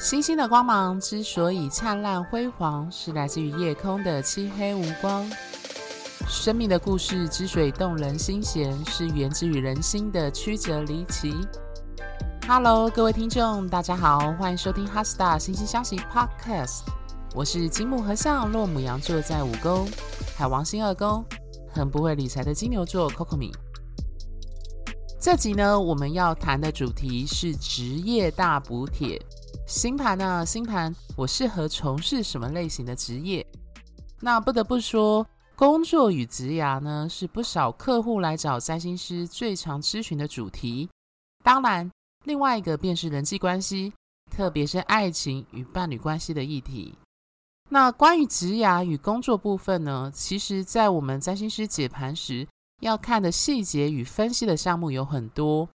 星星的光芒之所以灿烂辉煌，是来自于夜空的漆黑无光。生命的故事之所以动人心弦，是源自于人心的曲折离奇。Hello，各位听众，大家好，欢迎收听《哈斯塔星星消息 Podcast》。我是金木合相，落牡羊座在五宫，海王星二宫，很不会理财的金牛座 Coco 米。这集呢，我们要谈的主题是职业大补帖。星盘呢？星盘，我适合从事什么类型的职业？那不得不说，工作与职涯呢，是不少客户来找占星师最常咨询的主题。当然，另外一个便是人际关系，特别是爱情与伴侣关系的议题。那关于职涯与工作部分呢，其实在我们占星师解盘时，要看的细节与分析的项目有很多。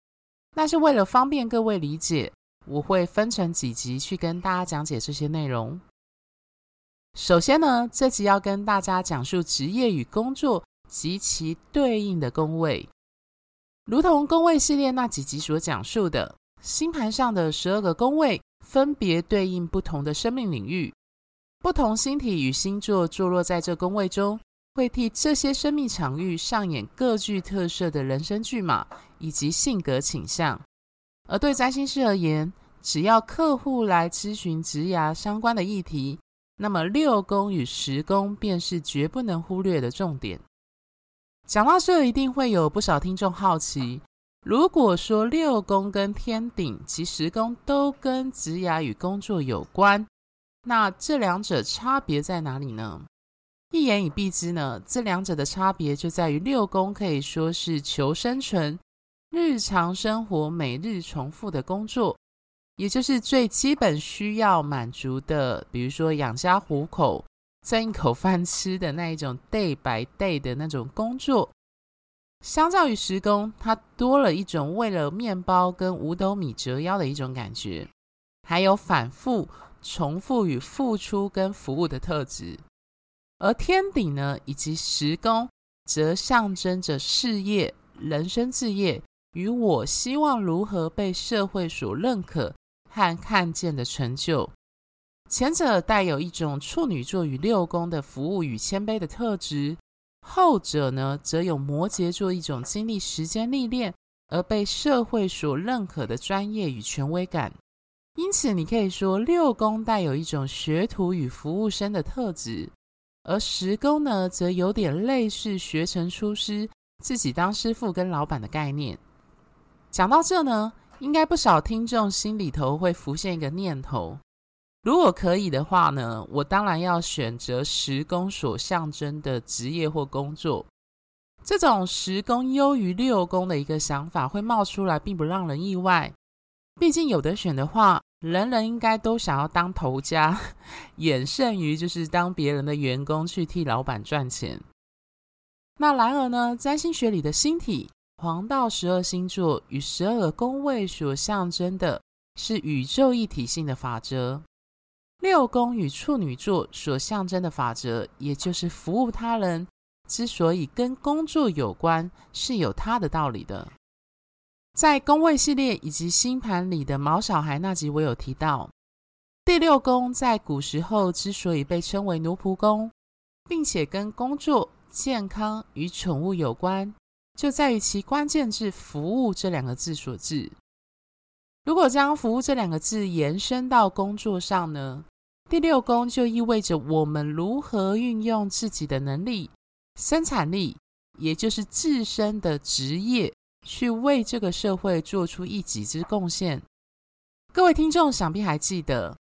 那是为了方便各位理解。我会分成几集去跟大家讲解这些内容。首先呢，这集要跟大家讲述职业与工作及其对应的宫位，如同宫位系列那几集所讲述的，星盘上的十二个宫位分别对应不同的生命领域，不同星体与星座坐落在这宫位中，会替这些生命场域上演各具特色的人生剧码以及性格倾向。而对占星师而言，只要客户来咨询职涯相关的议题，那么六宫与十宫便是绝不能忽略的重点。讲到这，一定会有不少听众好奇：如果说六宫跟天顶及十宫都跟职涯与工作有关，那这两者差别在哪里呢？一言以蔽之呢，这两者的差别就在于六宫可以说是求生存。日常生活每日重复的工作，也就是最基本需要满足的，比如说养家糊口、挣一口饭吃的那一种 day by day 的那种工作。相较于时工，它多了一种为了面包跟五斗米折腰的一种感觉，还有反复、重复与付出跟服务的特质。而天顶呢，以及时工，则象征着事业、人生志业。与我希望如何被社会所认可和看见的成就，前者带有一种处女座与六宫的服务与谦卑的特质，后者呢，则有摩羯座一种经历时间历练而被社会所认可的专业与权威感。因此，你可以说六宫带有一种学徒与服务生的特质，而十宫呢，则有点类似学成出师，自己当师傅跟老板的概念。讲到这呢，应该不少听众心里头会浮现一个念头：如果可以的话呢，我当然要选择十宫所象征的职业或工作。这种十宫优于六宫的一个想法会冒出来，并不让人意外。毕竟有得选的话，人人应该都想要当头家，远胜于就是当别人的员工去替老板赚钱。那然而呢，占星学里的星体。黄道十二星座与十二个宫位所象征的是宇宙一体性的法则，六宫与处女座所象征的法则，也就是服务他人，之所以跟工作有关，是有它的道理的。在宫位系列以及星盘里的毛小孩那集，我有提到，第六宫在古时候之所以被称为奴仆宫，并且跟工作、健康与宠物有关。就在于其关键字“服务”这两个字所致。如果将“服务”这两个字延伸到工作上呢，第六宫就意味着我们如何运用自己的能力、生产力，也就是自身的职业，去为这个社会做出一己之贡献。各位听众想必还记得，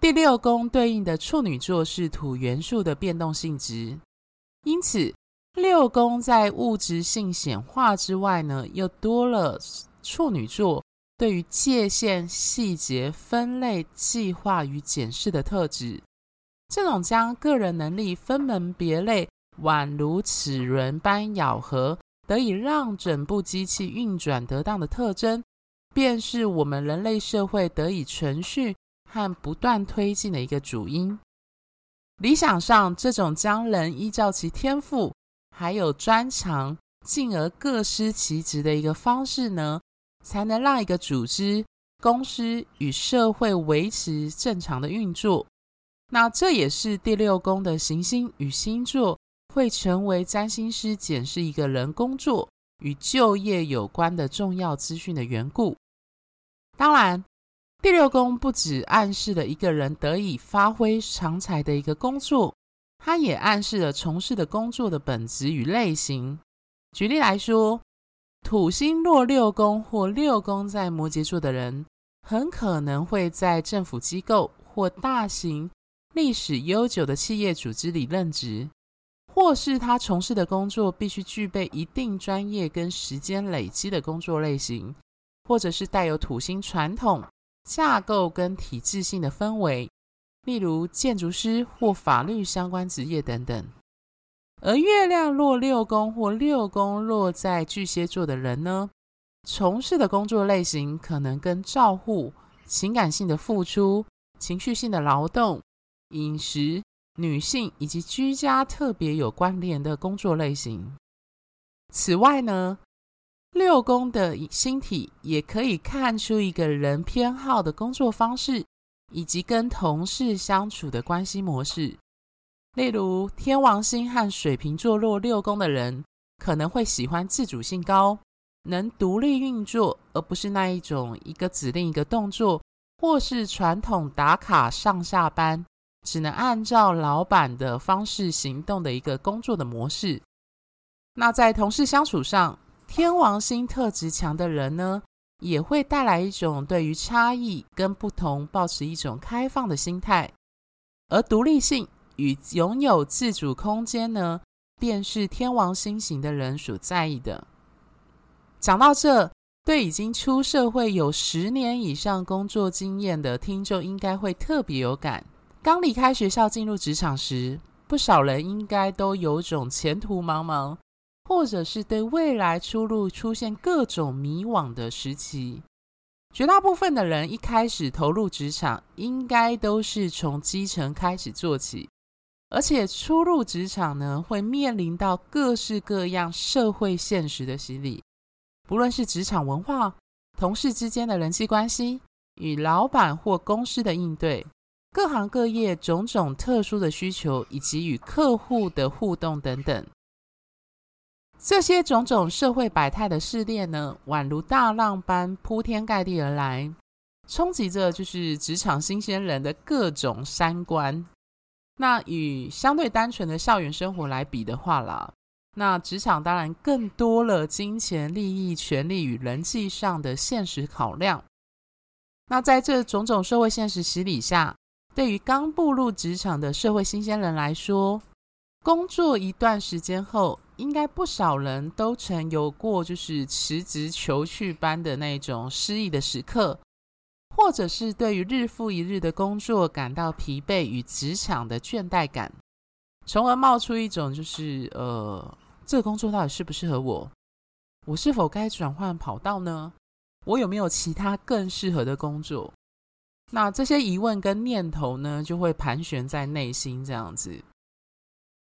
第六宫对应的处女座是土元素的变动性质，因此。六宫在物质性显化之外呢，又多了处女座对于界限、细节、分类、计划与检视的特质。这种将个人能力分门别类，宛如齿轮般咬合，得以让整部机器运转得当的特征，便是我们人类社会得以存续和不断推进的一个主因。理想上，这种将人依照其天赋。还有专长，进而各司其职的一个方式呢，才能让一个组织公司与社会维持正常的运作。那这也是第六宫的行星与星座会成为占星师检视一个人工作与就业有关的重要资讯的缘故。当然，第六宫不只暗示了一个人得以发挥长才的一个工作，它也暗示了从事的工作的本质与类型。举例来说，土星落六宫或六宫在摩羯座的人，很可能会在政府机构或大型、历史悠久的企业组织里任职，或是他从事的工作必须具备一定专业跟时间累积的工作类型，或者是带有土星传统架构跟体制性的氛围，例如建筑师或法律相关职业等等。而月亮落六宫或六宫落在巨蟹座的人呢，从事的工作类型可能跟照护、情感性的付出、情绪性的劳动。饮食、女性以及居家特别有关联的工作类型。此外呢，六宫的星体也可以看出一个人偏好的工作方式，以及跟同事相处的关系模式。例如，天王星和水瓶座落六宫的人，可能会喜欢自主性高、能独立运作，而不是那一种一个指令一个动作，或是传统打卡上下班。只能按照老板的方式行动的一个工作的模式。那在同事相处上，天王星特质强的人呢，也会带来一种对于差异跟不同抱持一种开放的心态。而独立性与拥有自主空间呢，便是天王星型的人所在意的。讲到这，对已经出社会有十年以上工作经验的听众，应该会特别有感。刚离开学校进入职场时，不少人应该都有种前途茫茫，或者是对未来出路出现各种迷惘的时期。绝大部分的人一开始投入职场，应该都是从基层开始做起，而且初入职场呢，会面临到各式各样社会现实的洗礼，不论是职场文化、同事之间的人际关系、与老板或公司的应对。各行各业种种特殊的需求，以及与客户的互动等等，这些种种社会百态的试炼呢，宛如大浪般铺天盖地而来，冲击着就是职场新鲜人的各种三观。那与相对单纯的校园生活来比的话啦，那职场当然更多了金钱、利益、权力与人际上的现实考量。那在这种种社会现实洗礼下，对于刚步入职场的社会新鲜人来说，工作一段时间后，应该不少人都曾有过就是辞职求去般的那种失意的时刻，或者是对于日复一日的工作感到疲惫与职场的倦怠感，从而冒出一种就是呃，这个工作到底适不适合我？我是否该转换跑道呢？我有没有其他更适合的工作？那这些疑问跟念头呢，就会盘旋在内心这样子。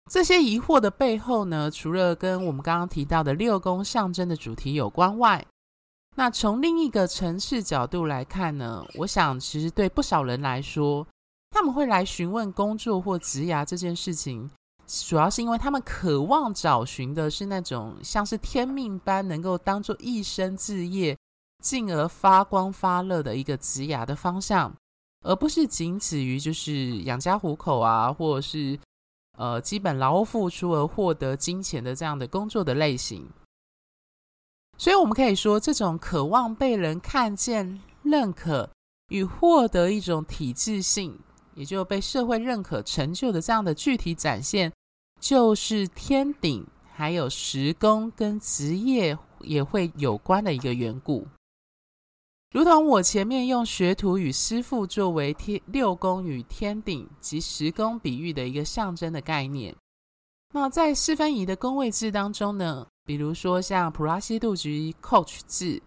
这些疑惑的背后呢，除了跟我们刚刚提到的六宫象征的主题有关外，那从另一个层次角度来看呢，我想其实对不少人来说，他们会来询问工作或职涯这件事情，主要是因为他们渴望找寻的是那种像是天命般能够当做一生志业。进而发光发热的一个职涯的方向，而不是仅止于就是养家糊口啊，或者是呃基本劳务付出而获得金钱的这样的工作的类型。所以，我们可以说，这种渴望被人看见、认可与获得一种体制性，也就被社会认可成就的这样的具体展现，就是天顶还有时工跟职业也会有关的一个缘故。如同我前面用学徒与师傅作为天六宫与天顶及十宫比喻的一个象征的概念，那在四分仪的宫位制当中呢，比如说像普拉西度及 coach 制，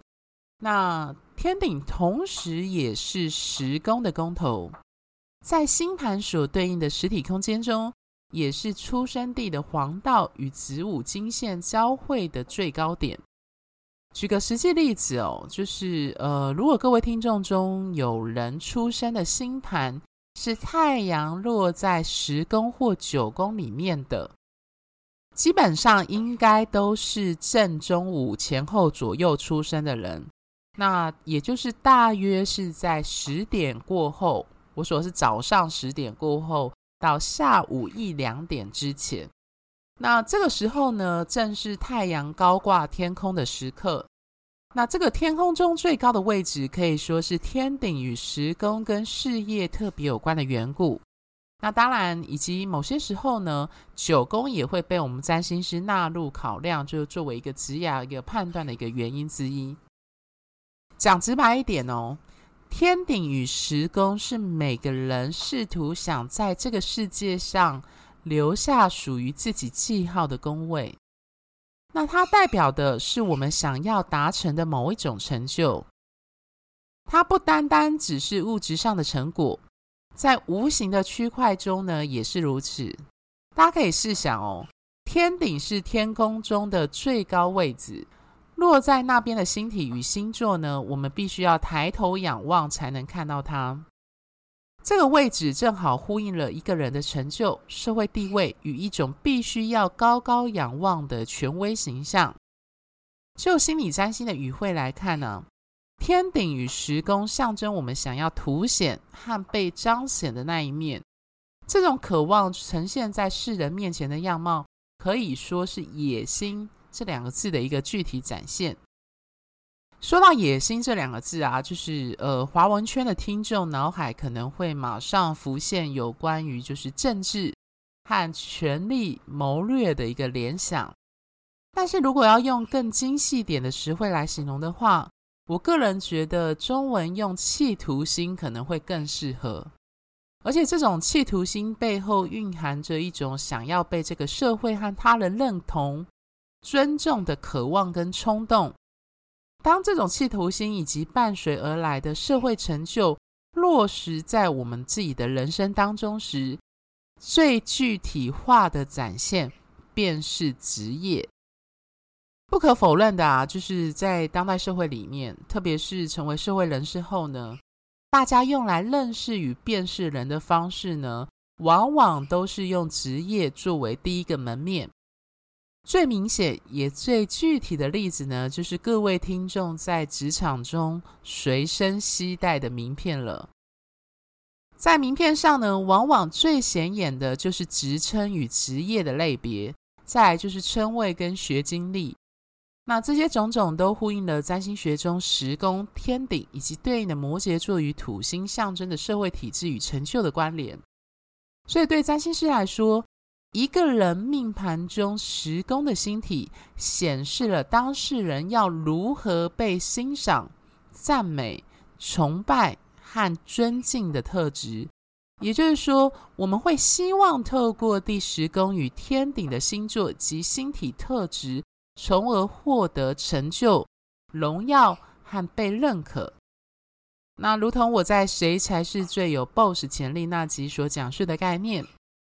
那天顶同时也是十宫的宫头，在星盘所对应的实体空间中，也是出生地的黄道与子午经线交汇的最高点。举个实际例子哦，就是呃，如果各位听众中有人出生的星盘是太阳落在十宫或九宫里面的，基本上应该都是正中午前后左右出生的人，那也就是大约是在十点过后，我说是早上十点过后到下午一两点之前。那这个时候呢，正是太阳高挂天空的时刻。那这个天空中最高的位置，可以说是天顶与十宫跟事业特别有关的缘故。那当然，以及某些时候呢，九宫也会被我们占星师纳入考量，就是作为一个职业一个判断的一个原因之一。讲直白一点哦，天顶与十宫是每个人试图想在这个世界上。留下属于自己记号的宫位，那它代表的是我们想要达成的某一种成就。它不单单只是物质上的成果，在无形的区块中呢，也是如此。大家可以试想哦，天顶是天空中的最高位置，落在那边的星体与星座呢，我们必须要抬头仰望才能看到它。这个位置正好呼应了一个人的成就、社会地位与一种必须要高高仰望的权威形象。就心理占星的语汇来看呢，天顶与十宫象征我们想要凸显和被彰显的那一面。这种渴望呈现在世人面前的样貌，可以说是野心这两个字的一个具体展现。说到野心这两个字啊，就是呃，华文圈的听众脑海可能会马上浮现有关于就是政治和权力谋略的一个联想。但是如果要用更精细点的词汇来形容的话，我个人觉得中文用企图心可能会更适合。而且这种企图心背后蕴含着一种想要被这个社会和他人认同、尊重的渴望跟冲动。当这种企图心以及伴随而来的社会成就落实在我们自己的人生当中时，最具体化的展现便是职业。不可否认的啊，就是在当代社会里面，特别是成为社会人士后呢，大家用来认识与辨识人的方式呢，往往都是用职业作为第一个门面。最明显也最具体的例子呢，就是各位听众在职场中随身携带的名片了。在名片上呢，往往最显眼的就是职称与职业的类别，再来就是称谓跟学经历。那这些种种都呼应了占星学中十宫天顶以及对应的摩羯座与土星象征的社会体制与成就的关联。所以对占星师来说，一个人命盘中十宫的星体，显示了当事人要如何被欣赏、赞美、崇拜和尊敬的特质。也就是说，我们会希望透过第十宫与天顶的星座及星体特质，从而获得成就、荣耀和被认可。那如同我在《谁才是最有 BOSS 潜力》那集所讲述的概念。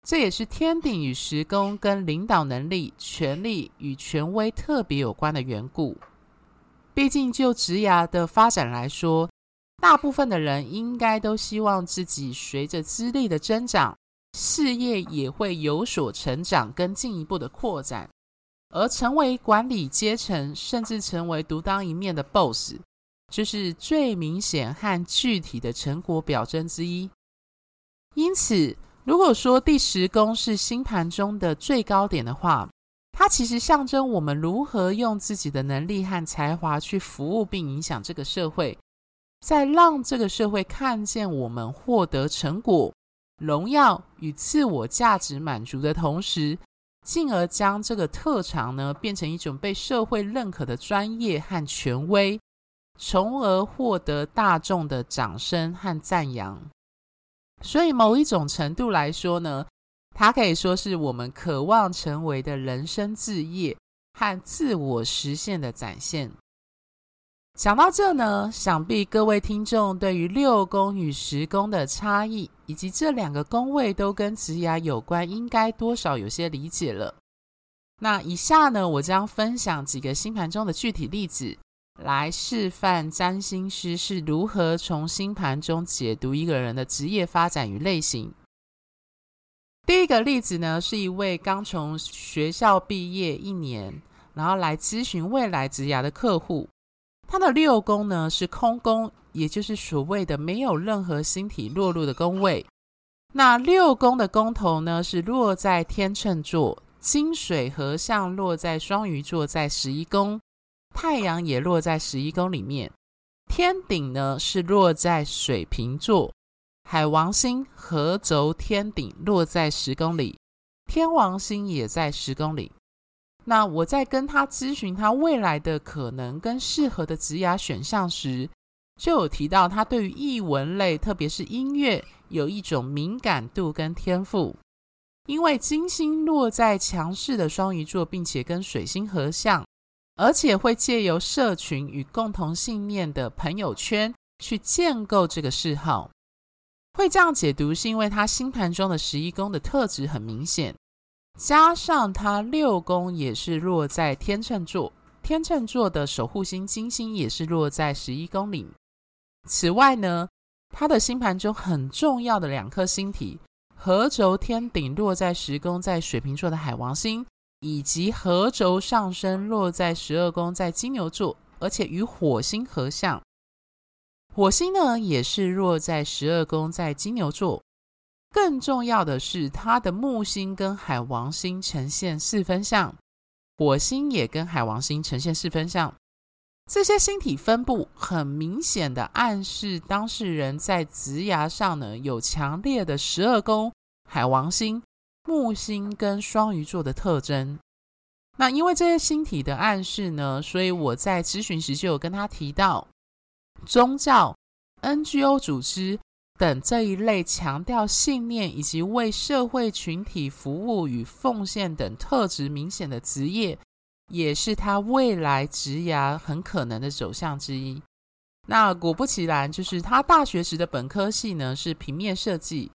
这也是天顶与时宫跟领导能力、权力与权威特别有关的缘故。毕竟就职涯的发展来说，大部分的人应该都希望自己随着资历的增长，事业也会有所成长跟进一步的扩展，而成为管理阶层，甚至成为独当一面的 BOSS，就是最明显和具体的成果表征之一。因此，如果说第十宫是星盘中的最高点的话，它其实象征我们如何用自己的能力和才华去服务并影响这个社会，在让这个社会看见我们获得成果、荣耀与自我价值满足的同时，进而将这个特长呢变成一种被社会认可的专业和权威，从而获得大众的掌声和赞扬。所以，某一种程度来说呢，它可以说是我们渴望成为的人生志业和自我实现的展现。讲到这呢，想必各位听众对于六宫与十宫的差异，以及这两个宫位都跟职涯有关，应该多少有些理解了。那以下呢，我将分享几个星盘中的具体例子，来示范占星师是如何从星盘中解读一个人的职业发展与类型。第一个例子呢，是一位刚从学校毕业一年，然后来咨询未来职涯的客户。他的六宫呢是空宫，也就是所谓的没有任何星体落入的宫位。那六宫的宫头呢是落在天秤座，金水合相落在双鱼座，在十一宫，太阳也落在十一宫里面。天顶呢是落在水瓶座，海王星合轴天顶落在十宫里，天王星也在十宫里。那我在跟他咨询他未来的可能跟适合的职涯选项时，就有提到他对于艺文类，特别是音乐，有一种敏感度跟天赋。因为金星落在强势的双鱼座，并且跟水星合相，而且会借由社群与共同信念的朋友圈去建构这个嗜好。会这样解读，是因为他星盘中的十一宫的特质很明显。加上他六宫也是落在天秤座，天秤座的守护星金星也是落在十一宫里。此外呢，他的星盘中很重要的两颗星体合轴天顶落在十宫，在水瓶座的海王星，以及合轴上升落在十二宫，在金牛座，而且与火星合相。火星呢也是落在十二宫，在金牛座。更重要的是，它的木星跟海王星呈现四分相，火星也跟海王星呈现四分相。这些星体分布很明显的暗示当事人在职涯上呢有强烈的十二宫、海王星、木星跟双鱼座的特征。那因为这些星体的暗示呢，所以我在咨询时就有跟他提到宗教、NGO 组织。等这一类强调信念以及为社会群体服务与奉献等特质明显的职业，也是他未来职涯很可能的走向之一。那果不其然，就是他大学时的本科系呢是平面设计，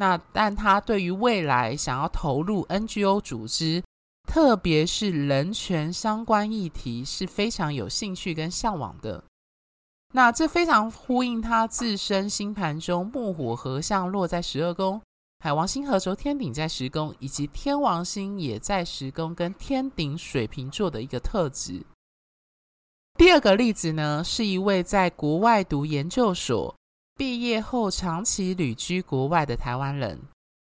那但他对于未来想要投入 NGO 组织，特别是人权相关议题，是非常有兴趣跟向往的。那这非常呼应他自身星盘中木火合相落在十二宫，海王星合轴天顶在十宫，以及天王星也在十宫跟天顶水瓶座的一个特质。第二个例子呢，是一位在国外读研究所毕业后长期旅居国外的台湾人。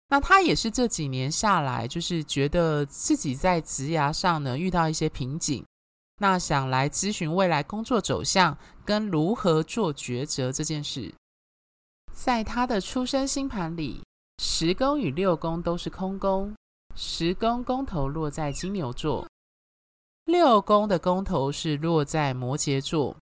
那他也是这几年下来，就是觉得自己在职涯上呢遇到一些瓶颈。那想来咨询未来工作走向跟如何做抉择这件事，在他的出生星盘里，十宫与六宫都是空宫，十宫宫头落在金牛座，六宫的宫头是落在摩羯座。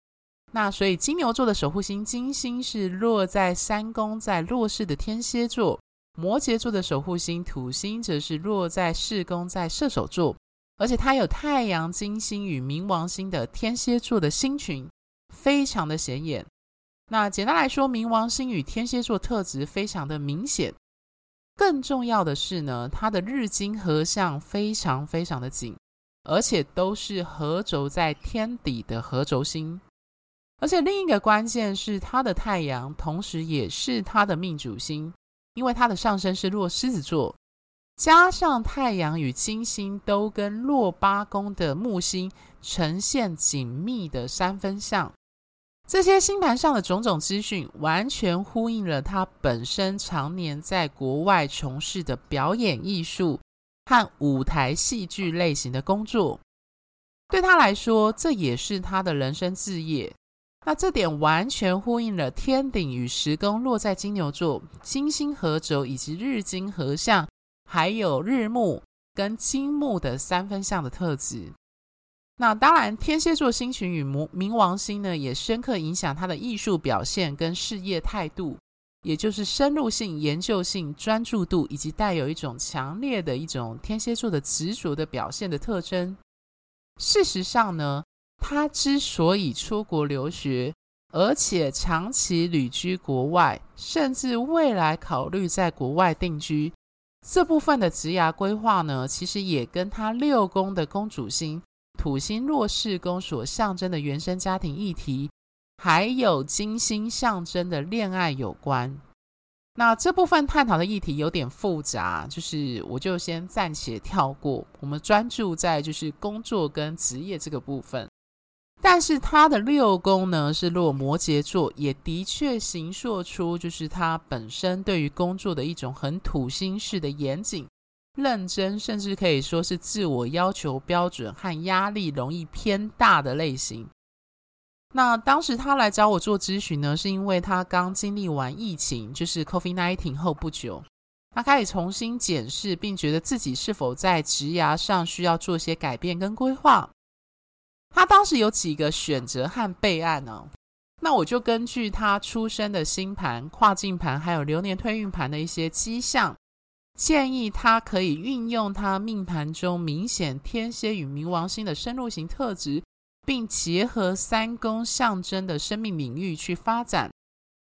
那所以金牛座的守护星金星是落在三宫，在弱势的天蝎座；摩羯座的守护星土星则是落在四宫，在射手座。而且它有太阳、金星与冥王星的天蝎座的星群，非常的显眼。那简单来说，冥王星与天蝎座特质非常的明显。更重要的是呢，它的日金合相非常非常的紧，而且都是合轴在天底的合轴星。而且另一个关键是，他的太阳同时也是他的命主星，因为他的上升是落狮子座。加上太阳与金星都跟落八宫的木星呈现紧密的三分相，这些星盘上的种种资讯，完全呼应了他本身常年在国外从事的表演艺术和舞台戏剧类型的工作。对他来说，这也是他的人生志业。那这点完全呼应了天顶与十宫落在金牛座，金星合轴以及日金合相。还有日木跟金木的三分相的特质。那当然，天蝎座星群与冥冥王星呢，也深刻影响他的艺术表现跟事业态度，也就是深入性、研究性、专注度，以及带有一种强烈的一种天蝎座的执着的表现的特征。事实上呢，他之所以出国留学，而且长期旅居国外，甚至未来考虑在国外定居。这部分的职涯规划呢，其实也跟他六宫的宫主星土星弱势宫所象征的原生家庭议题，还有金星象征的恋爱有关。那这部分探讨的议题有点复杂，就是我就先暂且跳过，我们专注在就是工作跟职业这个部分。但是他的六宫呢是落摩羯座，也的确形塑出就是他本身对于工作的一种很土星式的严谨、认真，甚至可以说是自我要求标准和压力容易偏大的类型。那当时他来找我做咨询呢，是因为他刚经历完疫情，就是 COVID-19 后不久，他开始重新检视，并觉得自己是否在职涯上需要做些改变跟规划。他当时有几个选择和备案呢、哦？那我就根据他出生的星盘、跨境盘，还有流年推运盘的一些迹象，建议他可以运用他命盘中明显天蝎与冥王星的深入型特质，并结合三宫象征的生命领域去发展，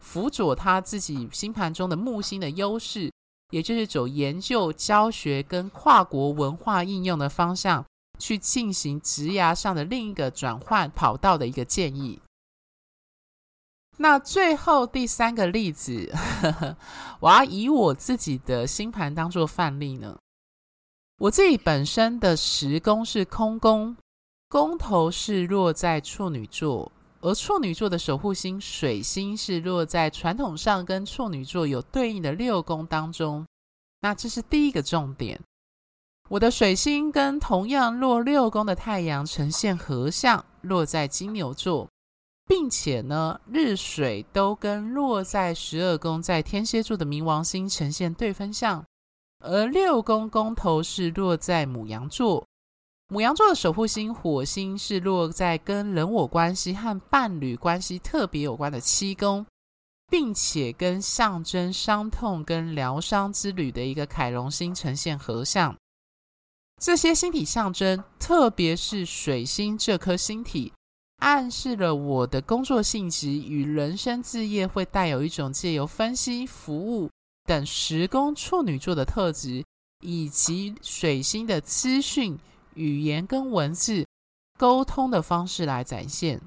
辅佐他自己星盘中的木星的优势，也就是走研究、教学跟跨国文化应用的方向。去进行职涯上的另一个转换跑道的一个建议。那最后第三个例子，呵呵，我要以我自己的星盘当做范例呢。我自己本身的十宫是空宫，宫头是落在处女座，而处女座的守护星水星是落在传统上跟处女座有对应的六宫当中。那这是第一个重点。我的水星跟同样落六宫的太阳呈现合相，落在金牛座，并且呢，日水都跟落在十二宫在天蝎座的冥王星呈现对分相，而六宫宫头是落在母羊座，母羊座的守护星火星是落在跟人我关系和伴侣关系特别有关的七宫，并且跟象征伤痛跟疗伤之旅的一个凯龙星呈现合相。这些星体象征，特别是水星这颗星体，暗示了我的工作性质与人生志业会带有一种借由分析、服务等时宫处女座的特质，以及水星的资讯、语言跟文字沟通的方式来展现，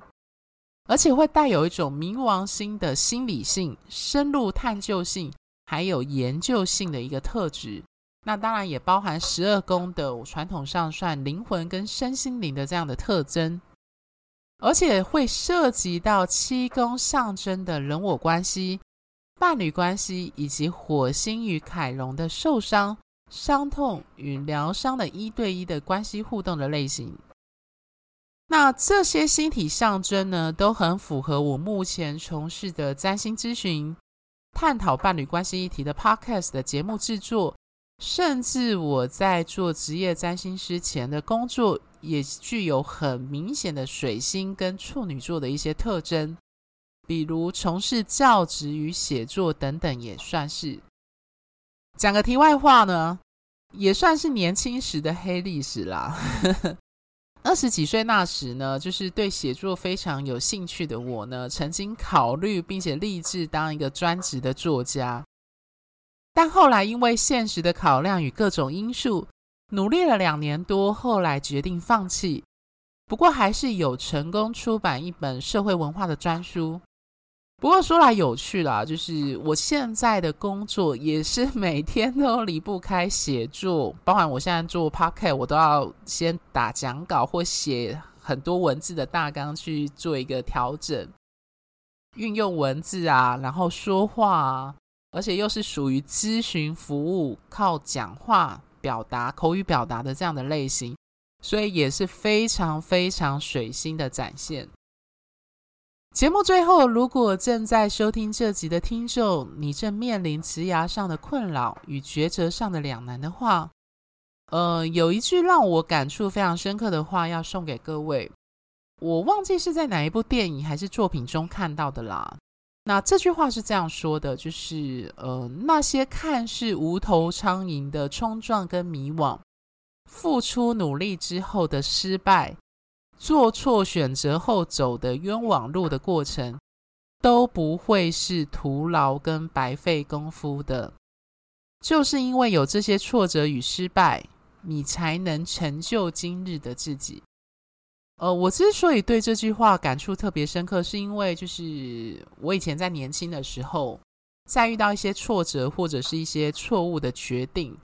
而且会带有一种冥王星的心理性、深入探究性，还有研究性的一个特质。那当然也包含十二宫的传统上算灵魂跟身心灵的这样的特征，而且会涉及到七宫象征的人我关系、伴侣关系，以及火星与凯龙的受伤、伤痛与疗伤的一对一的关系互动的类型。那这些星体象征呢，都很符合我目前从事的占星咨询、探讨伴侣关系议题的 Podcast 的节目制作。甚至我在做职业占星师前的工作，也具有很明显的水星跟处女座的一些特征，比如从事教职与写作等等，也算是。讲个题外话呢，也算是年轻时的黑历史啦。二十几岁那时呢，就是对写作非常有兴趣的我呢，曾经考虑并且立志当一个专职的作家。但后来因为现实的考量与各种因素，努力了两年多，后来决定放弃。不过还是有成功出版一本社会文化的专书。不过说来有趣啦，就是我现在的工作也是每天都离不开写作，包含我现在做 podcast，我都要先打讲稿或写很多文字的大纲去做一个调整，运用文字啊，然后说话啊。而且又是属于咨询服务，靠讲话表达、口语表达的这样的类型，所以也是非常非常水星的展现。节目最后，如果正在收听这集的听众，你正面临职涯上的困扰与抉择上的两难的话，呃，有一句让我感触非常深刻的话要送给各位，我忘记是在哪一部电影还是作品中看到的啦。那这句话是这样说的，就是呃，那些看似无头苍蝇的冲撞跟迷惘，付出努力之后的失败，做错选择后走的冤枉路的过程，都不会是徒劳跟白费功夫的。就是因为有这些挫折与失败，你才能成就今日的自己。呃，我之所以对这句话感触特别深刻，是因为就是我以前在年轻的时候，在遇到一些挫折或者是一些错误的决定，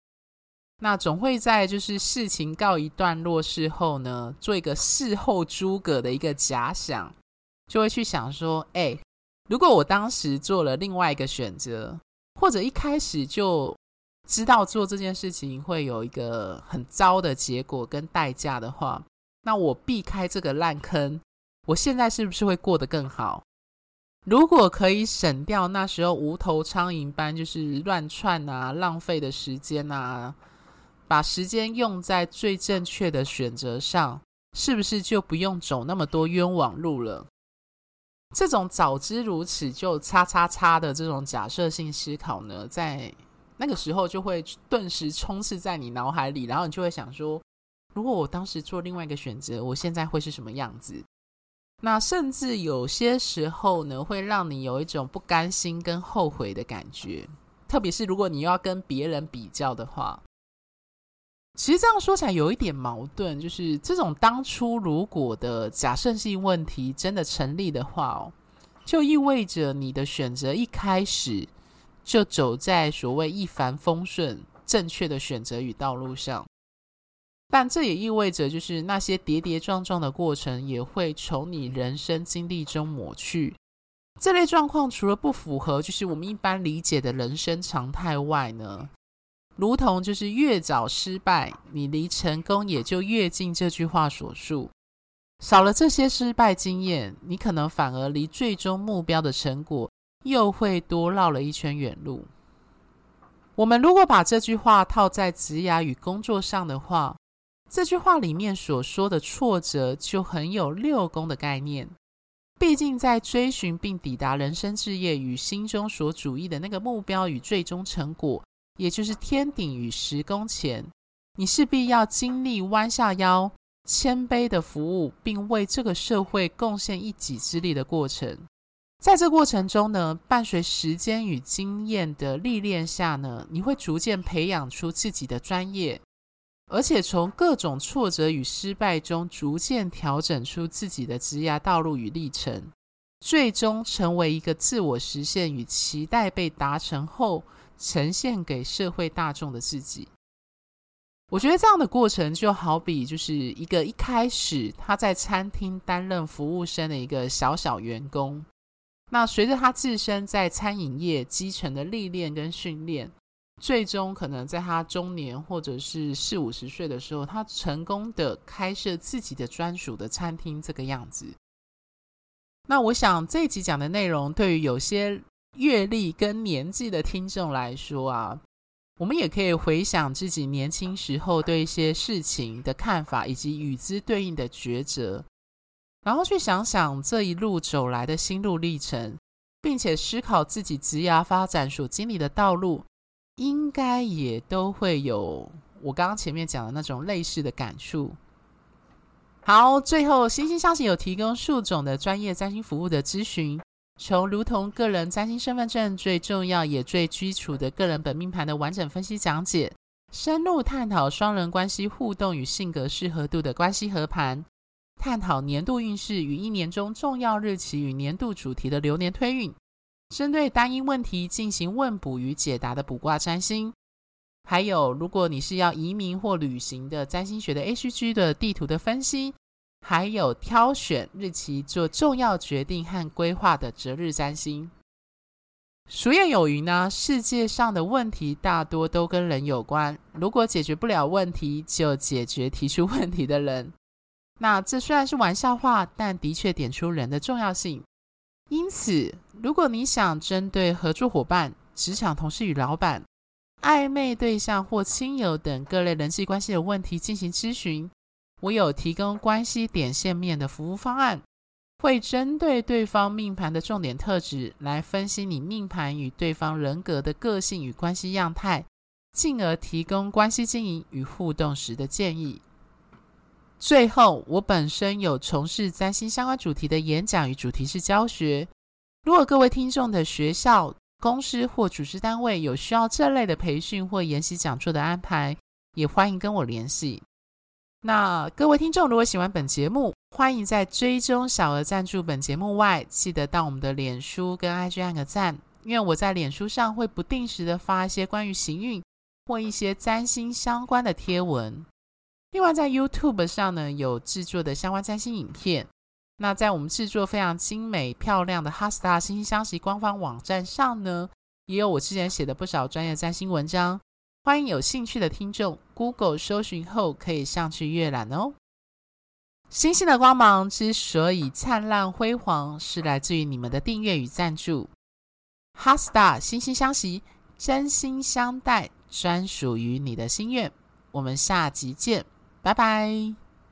那总会在就是事情告一段落事后呢，做一个事后诸葛的一个假想，就会去想说，哎，如果我当时做了另外一个选择，或者一开始就知道做这件事情会有一个很糟的结果跟代价的话。那我避开这个烂坑，我现在是不是会过得更好？如果可以省掉那时候无头苍蝇般就是乱窜啊、浪费的时间啊，把时间用在最正确的选择上，是不是就不用走那么多冤枉路了？这种早知如此就叉叉叉的这种假设性思考呢，在那个时候就会顿时充斥在你脑海里，然后你就会想说。如果我当时做另外一个选择，我现在会是什么样子？那甚至有些时候呢，会让你有一种不甘心跟后悔的感觉。特别是如果你要跟别人比较的话，其实这样说起来有一点矛盾，就是这种当初如果的假设性问题真的成立的话哦，就意味着你的选择一开始就走在所谓一帆风顺、正确的选择与道路上。但这也意味着，就是那些跌跌撞撞的过程也会从你人生经历中抹去。这类状况除了不符合就是我们一般理解的人生常态外呢，如同就是越早失败，你离成功也就越近。这句话所述，少了这些失败经验，你可能反而离最终目标的成果又会多绕了一圈远路。我们如果把这句话套在职涯与工作上的话，这句话里面所说的挫折就很有六宫的概念。毕竟，在追寻并抵达人生志业与心中所主义的那个目标与最终成果，也就是天顶与十宫前，你势必要经历弯下腰、谦卑的服务，并为这个社会贡献一己之力的过程。在这过程中呢，伴随时间与经验的历练下呢，你会逐渐培养出自己的专业。而且从各种挫折与失败中，逐渐调整出自己的职业道路与历程，最终成为一个自我实现与期待被达成后，呈现给社会大众的自己。我觉得这样的过程就好比就是一个一开始他在餐厅担任服务生的一个小小员工，那随着他自身在餐饮业基层的历练跟训练。最终可能在他中年或者是四五十岁的时候，他成功的开设自己的专属的餐厅，这个样子。那我想这一集讲的内容，对于有些阅历跟年纪的听众来说啊，我们也可以回想自己年轻时候对一些事情的看法，以及与之对应的抉择，然后去想想这一路走来的心路历程，并且思考自己职涯发展所经历的道路。应该也都会有我刚刚前面讲的那种类似的感触。好，最后星星相惜有提供数种的专业占星服务的咨询，从如同个人占星身份证最重要也最基础的个人本命盘的完整分析讲解，深入探讨双人关系互动与性格适合度的关系合盘，探讨年度运势与一年中重要日期与年度主题的流年推运。针对单一问题进行问卜与解答的卜卦占星，还有如果你是要移民或旅行的占星学的 H G 的地图的分析，还有挑选日期做重要决定和规划的择日占星。俗谚有云呢，世界上的问题大多都跟人有关，如果解决不了问题，就解决提出问题的人。那这虽然是玩笑话，但的确点出人的重要性。因此，如果你想针对合作伙伴、职场同事与老板、暧昧对象或亲友等各类人际关系的问题进行咨询，我有提供关系点线面的服务方案，会针对对方命盘的重点特质来分析你命盘与对方人格的个性与关系样态，进而提供关系经营与互动时的建议。最后，我本身有从事占星相关主题的演讲与主题式教学。如果各位听众的学校、公司或组织单位有需要这类的培训或研习讲座的安排，也欢迎跟我联系。那各位听众，如果喜欢本节目，欢迎在追踪小额赞助本节目外，记得到我们的脸书跟 IG 按个赞，因为我在脸书上会不定时的发一些关于行运或一些占星相关的贴文。另外，在 YouTube 上呢，有制作的相关占星影片。那在我们制作非常精美漂亮的哈斯塔星星相惜官方网站上呢，也有我之前写的不少专业占星文章。欢迎有兴趣的听众 Google 搜寻后可以上去阅览哦。星星的光芒之所以灿烂辉煌，是来自于你们的订阅与赞助。哈斯塔星星相惜，真心相待，专属于你的心愿。我们下集见。拜拜。